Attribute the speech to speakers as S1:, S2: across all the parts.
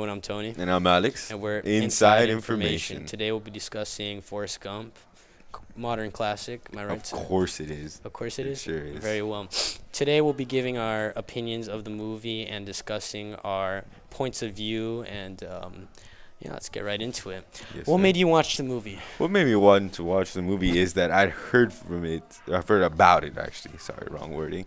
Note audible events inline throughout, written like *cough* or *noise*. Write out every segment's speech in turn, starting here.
S1: everyone. I'm Tony.
S2: And I'm Alex.
S1: And we're
S2: Inside Information.
S1: Today we'll be discussing Forrest Gump, modern classic. Am I right?
S2: Of course it is.
S1: Of course it
S2: It
S1: is.
S2: sure is.
S1: Very well. Today we'll be giving our opinions of the movie and discussing our points of view and um, yeah, let's get right into it.
S2: Yes,
S1: what
S2: sir.
S1: made you watch the movie?
S2: What made me want to watch the movie is that I'd heard from it. I've heard about it actually. Sorry, wrong wording.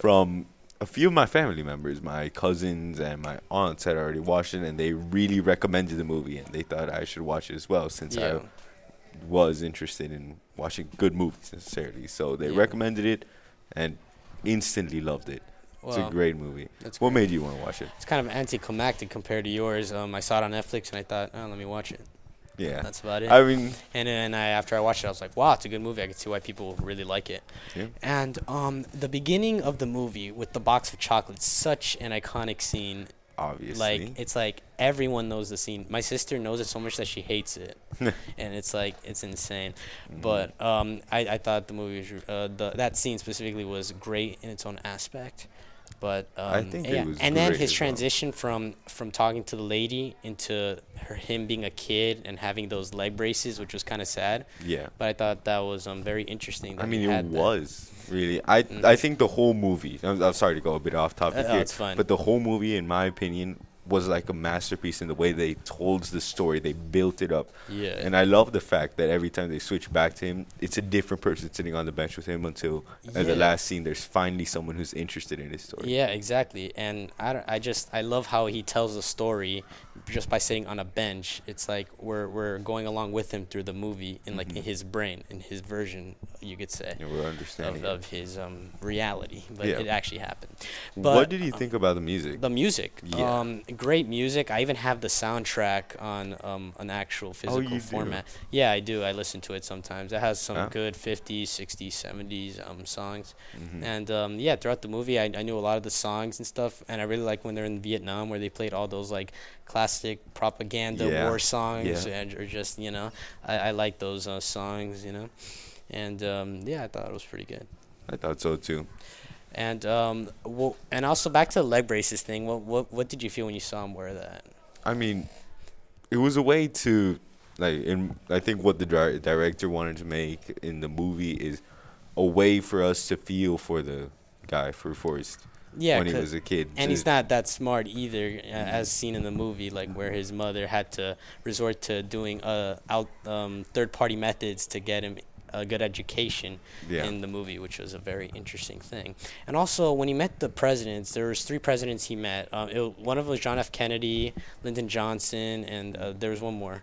S2: From a few of my family members, my cousins and my aunts had already watched it, and they really recommended the movie, and they thought I should watch it as well since
S1: Yeah.
S2: I was interested in watching good movies necessarily. So they
S1: Yeah.
S2: recommended it, and instantly loved it. it's a great movie.
S1: that's
S2: What
S1: great.
S2: made you want to watch it?
S1: It's kind of anticlimactic compared to yours. Um, I saw it on Netflix and I thought, oh, let me watch it.
S2: Yeah.
S1: That's about it.
S2: I mean,
S1: And then I, after I watched it, I was like, wow, it's a good movie. I can see why people really like it.
S2: Yeah.
S1: And um, the beginning of the movie with the box of chocolates, such an iconic scene.
S2: obviously.
S1: Like it's like everyone knows the scene. My sister knows it so much that she hates it, *laughs* and it's like it's insane.
S2: Mm-hmm.
S1: But um, I, I thought the movie was uh, the that scene specifically was great in its own aspect. But um,
S2: I think
S1: yeah.
S2: was
S1: and then his
S2: as well.
S1: transition from from talking to the lady into her him being a kid and having those leg braces, which was kind of sad.
S2: yeah.
S1: But I thought that was um very interesting. That
S2: I mean, it
S1: had that.
S2: was really. I
S1: Mhm.
S2: I think the whole movie. I'm, I'm sorry to go a bit off topic
S1: Uh, oh,
S2: here,
S1: it's fine.
S2: but the whole movie, in my opinion, was like a masterpiece in the way they told the story. They built it up,
S1: Yeah.
S2: and I love the fact that every time they switch back to him, it's a different person sitting on the bench with him until at the last scene. There's finally someone who's interested in his story.
S1: Yeah, exactly. And I, I just I love how he tells the story just by sitting on a bench. It's like we're we're going along with him through the movie in like in his brain, in his version, you could say,
S2: Yeah, we're
S1: of,
S2: understanding. it.
S1: of his um reality. But
S2: Yeah.
S1: it actually happened.
S2: what did you
S1: um,
S2: think about the music?
S1: The music,
S2: Yeah.
S1: um, great music. I even have the soundtrack on um, an actual physical
S2: Oh, you do?
S1: format. Yeah, I do. I listen to it sometimes. It has some
S2: Ah.
S1: good 50s, 60s, 70s um, songs.
S2: Mhm.
S1: And um, yeah, throughout the movie, I, I knew a lot of the songs and stuff, and I really like when they're in Vietnam, where they played all those like classic propaganda
S2: Yeah,
S1: war songs,
S2: yeah.
S1: and or just you know, I, I like those uh, songs, you know, and um, yeah, I thought it was pretty good.
S2: I thought so too.
S1: And um, well, and also back to the leg braces thing. What what what did you feel when you saw him wear that?
S2: I mean, it was a way to like. In I think what the dir- director wanted to make in the movie is a way for us to feel for the guy for Forrest
S1: Yeah,
S2: when he was a kid.
S1: and
S2: to-
S1: he's not that smart either, uh, as seen in the movie, like where his mother had to resort to doing uh out um, third party methods to get him a good education
S2: Yeah.
S1: in the movie, which was a very interesting thing. And also, when he met the presidents, there was three presidents he met. Um, it, one of them was John F. Kennedy, Lyndon Johnson, and uh, there was one more.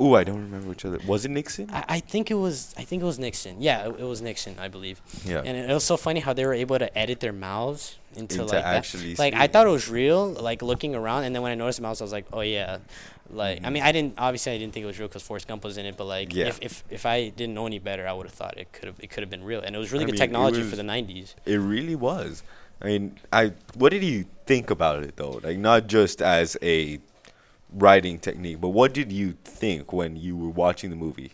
S2: Ooh, I don't remember which other. Was it Nixon?
S1: I, I think it was I think it was Nixon. Yeah, it, it was Nixon, I believe.
S2: yeah.
S1: And it was so funny how they were able to edit their mouths into,
S2: Into
S1: like that.
S2: actually
S1: Like I thought it was real, like looking around, and then when I noticed the mouse, I was like, oh yeah. Like I
S2: Mhm.
S1: mean, I didn't obviously I didn't think it was real because Forrest Gump was in it, but like
S2: Yeah.
S1: if, if if I didn't know any better, I would have thought it could have it could have been real, and it was really
S2: I
S1: good
S2: mean,
S1: technology for the '90s.
S2: It really was. I mean, I. What did you think about it though? Like not just as a writing technique, but what did you think when you were watching the movie?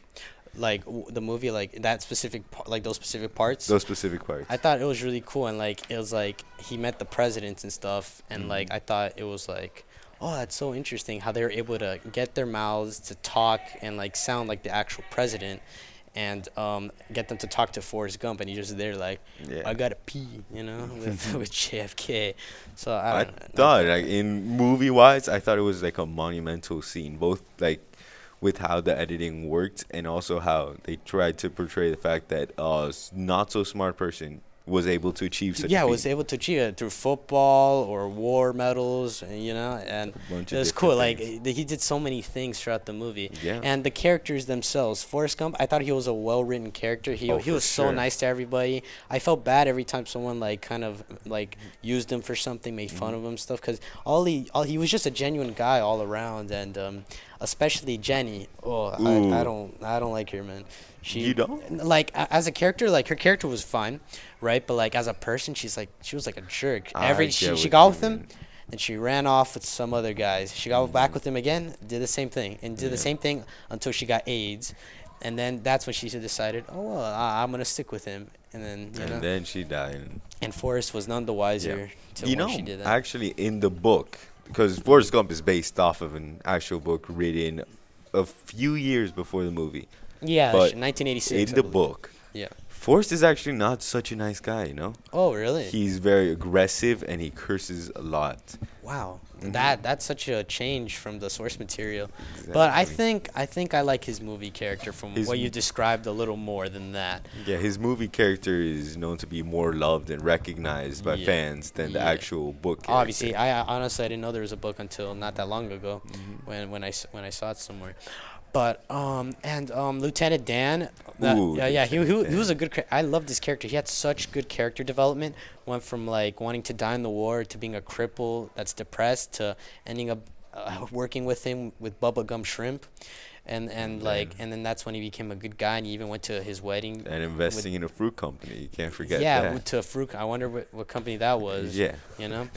S1: Like w- the movie, like that specific, par- like those specific parts.
S2: Those specific parts.
S1: I thought it was really cool, and like it was like he met the presidents and stuff, and
S2: Mhm.
S1: like I thought it was like, oh, that's so interesting how they were able to get their mouths to talk and like sound like the actual president, and um, get them to talk to Forrest Gump, and he's just there like,
S2: yeah.
S1: I gotta pee, you know, *laughs* with with JFK. So I,
S2: I thought like in movie wise, I thought it was like a monumental scene, both like with how the editing worked and also how they tried to portray the fact that a s- not so smart person was able to achieve such
S1: yeah,
S2: a
S1: was able to achieve it through football or war medals, you know, and it was cool. Like
S2: things.
S1: eh, he did so many things throughout the movie.
S2: yeah,
S1: And the characters themselves, Forrest Gump, I thought he was a well-written character. He
S2: Oh,
S1: he was so nice to everybody. I felt bad every time someone like kind of like used him for something, made fun
S2: Mhm.
S1: of him stuff. Cause all he all he was just a genuine guy all around, and um, especially Jenny. Oh, I, I don't I don't like her, man. She
S2: You don't?
S1: like as a character, like her character was fun, right? But like as a person, she's like she was like a jerk.
S2: I
S1: Every she, she got with him.
S2: mean.
S1: Then she ran off with some other guys. She got back with him again, did the same thing, and did the same thing until she got AIDS. And then that's when she decided, oh, well, I, I'm going to stick with him. And then, you
S2: and
S1: know,
S2: then she died.
S1: and Forrest was none the wiser to
S2: You know,
S1: she did that.
S2: actually, in the book, because Forrest Gump is based off of an actual book written a few years before the movie.
S1: Yeah,
S2: But
S1: 1986.
S2: In the book,
S1: Yeah.
S2: Forrest is actually not such a nice guy, you know?
S1: Oh, really?
S2: He's very aggressive and he curses a lot.
S1: wow.
S2: Mhm.
S1: That that's such a change from the source material. Exactly. But I think I think I like his movie character from
S2: His
S1: what you described a little more than that.
S2: Yeah, his movie character is known to be more loved and recognized by
S1: Yeah.
S2: fans than the actual book character.
S1: Obviously, I honestly I didn't know there was a book until not that long ago,
S2: Mhm.
S1: when when I when I saw it somewhere. But um and um Lieutenant Dan, that,
S2: Ooh,
S1: yeah yeah he, he he was a good I loved his character. He had such good character development. Went from like wanting to die in the war to being a cripple that's depressed to ending up uh, working with him with Bubba Gump Shrimp, and and like and then that's when he became a good guy and he even went to his wedding.
S2: And investing in a fruit company. You can't forget
S1: yeah,
S2: that.
S1: to a fruit. I wonder what, what company that was.
S2: Yeah.
S1: You know,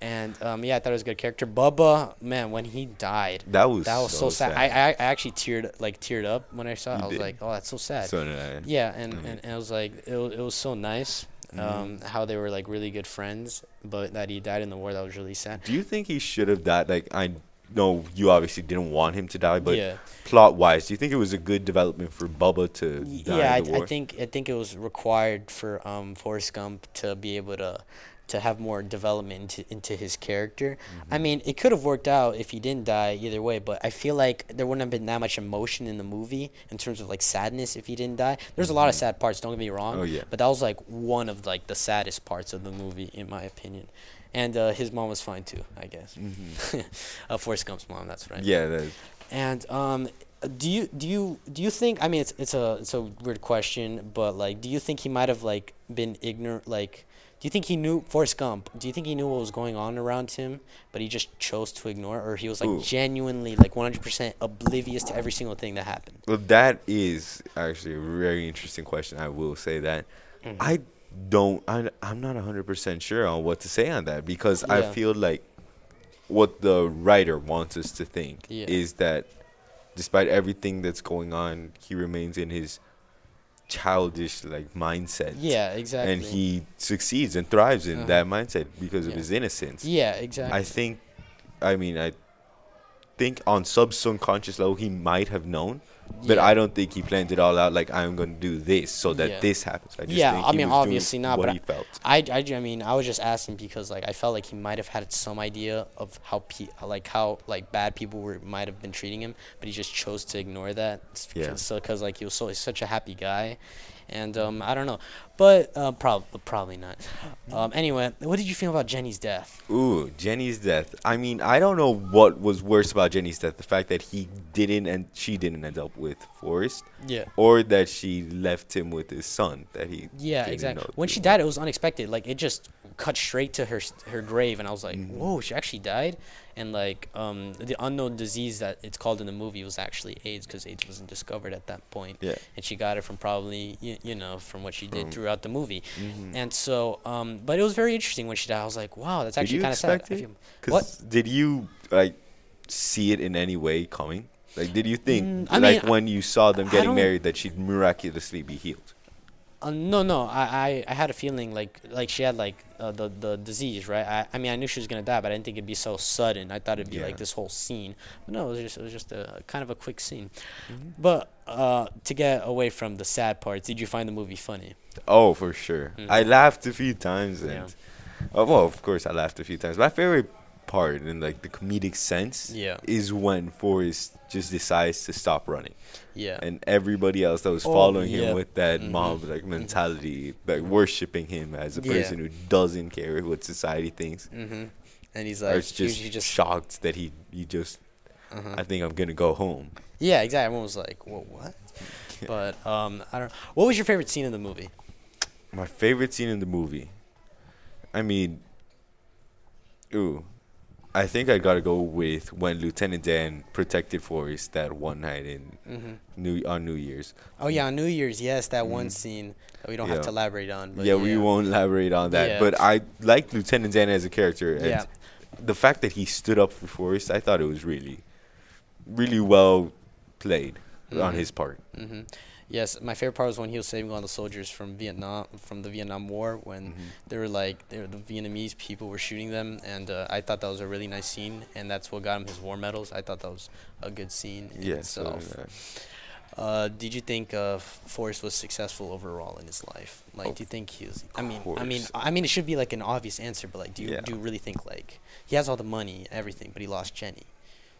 S1: and um, yeah, I thought it was a good character. Bubba, man, when he died,
S2: That was
S1: that was so, sad. I, I I actually teared like teared up when I saw it. I was
S2: did?
S1: like, oh, that's so sad.
S2: so did I.
S1: yeah, and,
S2: Mhm.
S1: and, and it was like it was, it was so nice.
S2: Mhm.
S1: Um, how they were like really good friends, but that he died in the war. That was really sad.
S2: Do you think he should have died? Like, I know you obviously didn't want him to die, but
S1: yeah,
S2: plot wise, do you think it was a good development for Bubba to die
S1: yeah. I,
S2: in the war?
S1: I think I think it was required for um Forrest Gump to be able to to have more development into, into his character.
S2: Mm-hmm.
S1: I mean, it could have worked out if he didn't die either way, but I feel like there wouldn't have been that much emotion in the movie in terms of like sadness if he didn't die. There's a lot of sad parts, don't get me wrong.
S2: Oh, yeah.
S1: But that was like one of like the saddest parts of the movie in my opinion. And uh, his mom was fine too, I guess. *laughs*
S2: Mhm.
S1: uh, Forrest Gump's mom, that's right.
S2: Yeah, that,
S1: And um, do you do you do you think? I mean, it's it's a it's a weird question, but like, do you think he might have like been ignorant? Like, do you think he knew Forrest Gump? Do you think he knew what was going on around him, but he just chose to ignore, it, or he was like
S2: Ooh.
S1: genuinely like 100% oblivious to every single thing that happened?
S2: well, that is actually a very interesting question. I will say that.
S1: Mhm.
S2: I don't. I, I'm not 100% sure on what to say on that because I feel like what the writer wants us to think
S1: Yeah.
S2: is that despite everything that's going on, he remains in his childish like mindset.
S1: Yeah, exactly.
S2: And he succeeds and thrives in
S1: Uh-huh.
S2: that mindset because of his innocence.
S1: yeah, exactly.
S2: I think, I mean, I think on sub subconscious level he might have known, but
S1: Yeah.
S2: I don't think he planned it all out. Like I'm going to do this so that
S1: Yeah.
S2: this happens. I just
S1: Yeah, I mean, obviously not,
S2: What
S1: but
S2: he felt.
S1: I, I, I mean, I was just asking because like I felt like he might have had some idea of how pe- like how like bad people were might have been treating him, but he just chose to ignore that.
S2: Yeah.
S1: So because like he was so he's such a happy guy, and um I don't know, but uh probably probably not. Um anyway, what did you feel about Jenny's death?
S2: Ooh, Jenny's death. I mean, I don't know what was worse about Jenny's death: the fact that he didn't and she didn't end up with Forrest,
S1: Yeah.
S2: or that she left him with his son that he.
S1: Yeah, exactly. When she died, it was unexpected. Like it just cut straight to her her grave, and I was like,
S2: Mhm.
S1: "Whoa, she actually died!" And like, um, the unknown disease that it's called in the movie was actually AIDS because AIDS wasn't discovered at that point,
S2: Yeah.
S1: and she got it from probably you, you know from what she did
S2: From-
S1: throughout the movie.
S2: Mhm.
S1: And so, um, but it was very interesting when she died. I was like, "Wow, that's actually kind of sad."
S2: expect
S1: I feel- What?
S2: Did you like see it in any way coming? Like, did you think,
S1: Mm,
S2: like,
S1: mean,
S2: when you saw them getting married, that she'd miraculously be healed?
S1: Uh, no, no, I, I, I had a feeling like like she had like uh, the the disease, right? I, I mean, I knew she was gonna die, but I didn't think it'd be so sudden. I thought it'd be
S2: Yeah.
S1: like this whole scene. But no, it was just it was just a kind of a quick scene.
S2: Mhm.
S1: But uh, to get away from the sad parts, did you find the movie funny?
S2: Oh, for sure.
S1: Mhm.
S2: I laughed a few times, and
S1: Yeah.
S2: oh, well, of course, I laughed a few times. My favorite part, in like the comedic sense,
S1: Yeah.
S2: is when Forrest just decides to stop running,
S1: Yeah.
S2: and everybody else that was
S1: Oh,
S2: following
S1: yeah.
S2: him with that
S1: Mhm.
S2: mob like mentality, like worshiping him as a
S1: Yeah.
S2: person who doesn't care what society thinks.
S1: mm-hmm. And he's like,
S2: it's just,
S1: he just
S2: shocked that he he just
S1: uh-huh.
S2: I think I'm gonna go home.
S1: yeah, exactly. Everyone was like, "Whoa, what?" *laughs* But um, I don't. What was your favorite scene in the movie?
S2: My favorite scene in the movie. I mean, ooh, I think I gotta go with when Lieutenant Dan protected Forrest that one night in
S1: Mm-hmm.
S2: New on New Year's.
S1: Oh yeah, on New Year's, yes, that one
S2: Mhm.
S1: scene that we don't
S2: Yeah.
S1: have to elaborate on. But
S2: yeah, we won't elaborate on that,
S1: Yeah.
S2: but I like Lieutenant Dan as a character, and
S1: Yeah.
S2: the fact that he stood up for Forrest, I thought it was really, really well played on
S1: Mhm.
S2: his part.
S1: Hmm Yes, my favorite part was when he was saving all the soldiers from Vietnam, from the Vietnam War, when
S2: Mhm.
S1: they were like, they were, the Vietnamese people were shooting them, and uh, I thought that was a really nice scene, and that's what got him his war medals. I thought that was a good scene in
S2: Yeah. So,
S1: itself.
S2: uh,
S1: Uh, did you think uh, Forrest was successful overall in his life? Like,
S2: Of
S1: do you think he was? I mean, I mean. I mean, it should be like an obvious answer, but like, do you
S2: Yeah.
S1: do you really think like he has all the money, everything, but he lost Jenny?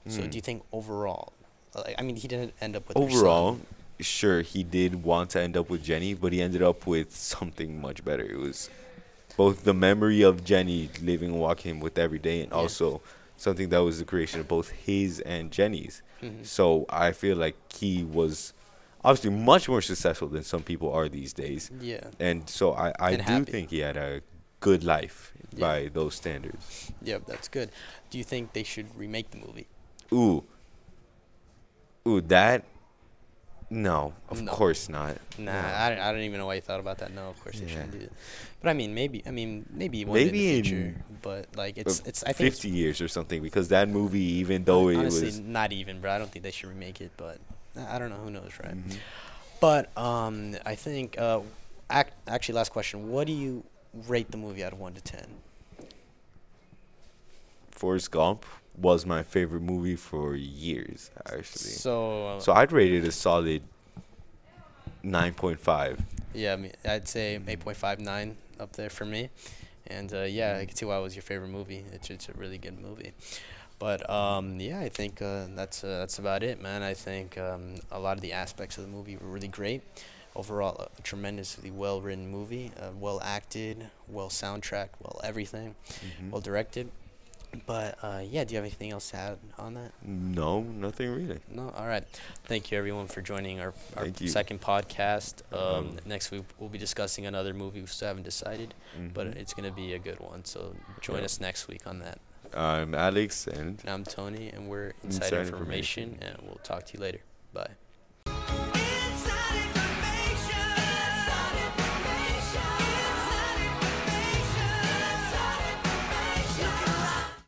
S1: So
S2: mm.
S1: do you think overall? Like, I mean, he didn't end up with
S2: overall, sure, he did want to end up with Jenny, but he ended up with something much better. It was both the memory of Jenny living and walking with every day, and
S1: Yeah.
S2: also something that was the creation of both his and Jenny's.
S1: Mhm.
S2: So I feel like he was obviously much more successful than some people are these days.
S1: Yeah.
S2: And so I, I
S1: And
S2: do
S1: happy.
S2: think he had a good life
S1: Yeah.
S2: by those standards.
S1: Yep, that's good. Do you think they should remake the movie?
S2: Ooh. Ooh, that? No, of
S1: No.
S2: course not.
S1: Nah,
S2: No.
S1: I, don't, I don't even know why you thought about that. No, of course they shouldn't do that. But I mean, maybe. I mean, maybe one
S2: Maybe
S1: in the future. In But like, it's
S2: Uh,
S1: it's. I think
S2: 50 years or something because that movie, even though it
S1: honestly
S2: was.
S1: not even, bro. I don't think they should remake it. But I don't know. Who knows, right?
S2: Mhm.
S1: But um, I think uh, ac- actually, last question. What do you rate the movie out of one to ten?
S2: Forrest Gump was my favorite movie for years, actually.
S1: So, uh,
S2: So I'd rate it a solid 9.5.
S1: yeah, I mean, I'd say eight point five nine up there for me, and uh, yeah, I can see why it was your favorite movie. It's it's a really good movie. But um, yeah, I think uh, that's uh, that's about it, man. I think um, a lot of the aspects of the movie were really great. Overall, a tremendously well written movie, uh, well acted, well soundtracked, well everything,
S2: Mhm.
S1: well directed. But uh, yeah, do you have anything else to add on that?
S2: No, nothing really.
S1: No, all right. Thank you everyone for joining our, our
S2: Thank you.
S1: second podcast. Um,
S2: Um,
S1: next week we'll be discussing another movie we still haven't decided, but
S2: Mhm.
S1: it's gonna be a good one. So join
S2: Yeah.
S1: us next week on that.
S2: I'm Alex, and
S1: And I'm Tony, and we're Inside,
S2: Inside
S1: Information,
S2: Information.
S1: and we'll talk to you later. Bye.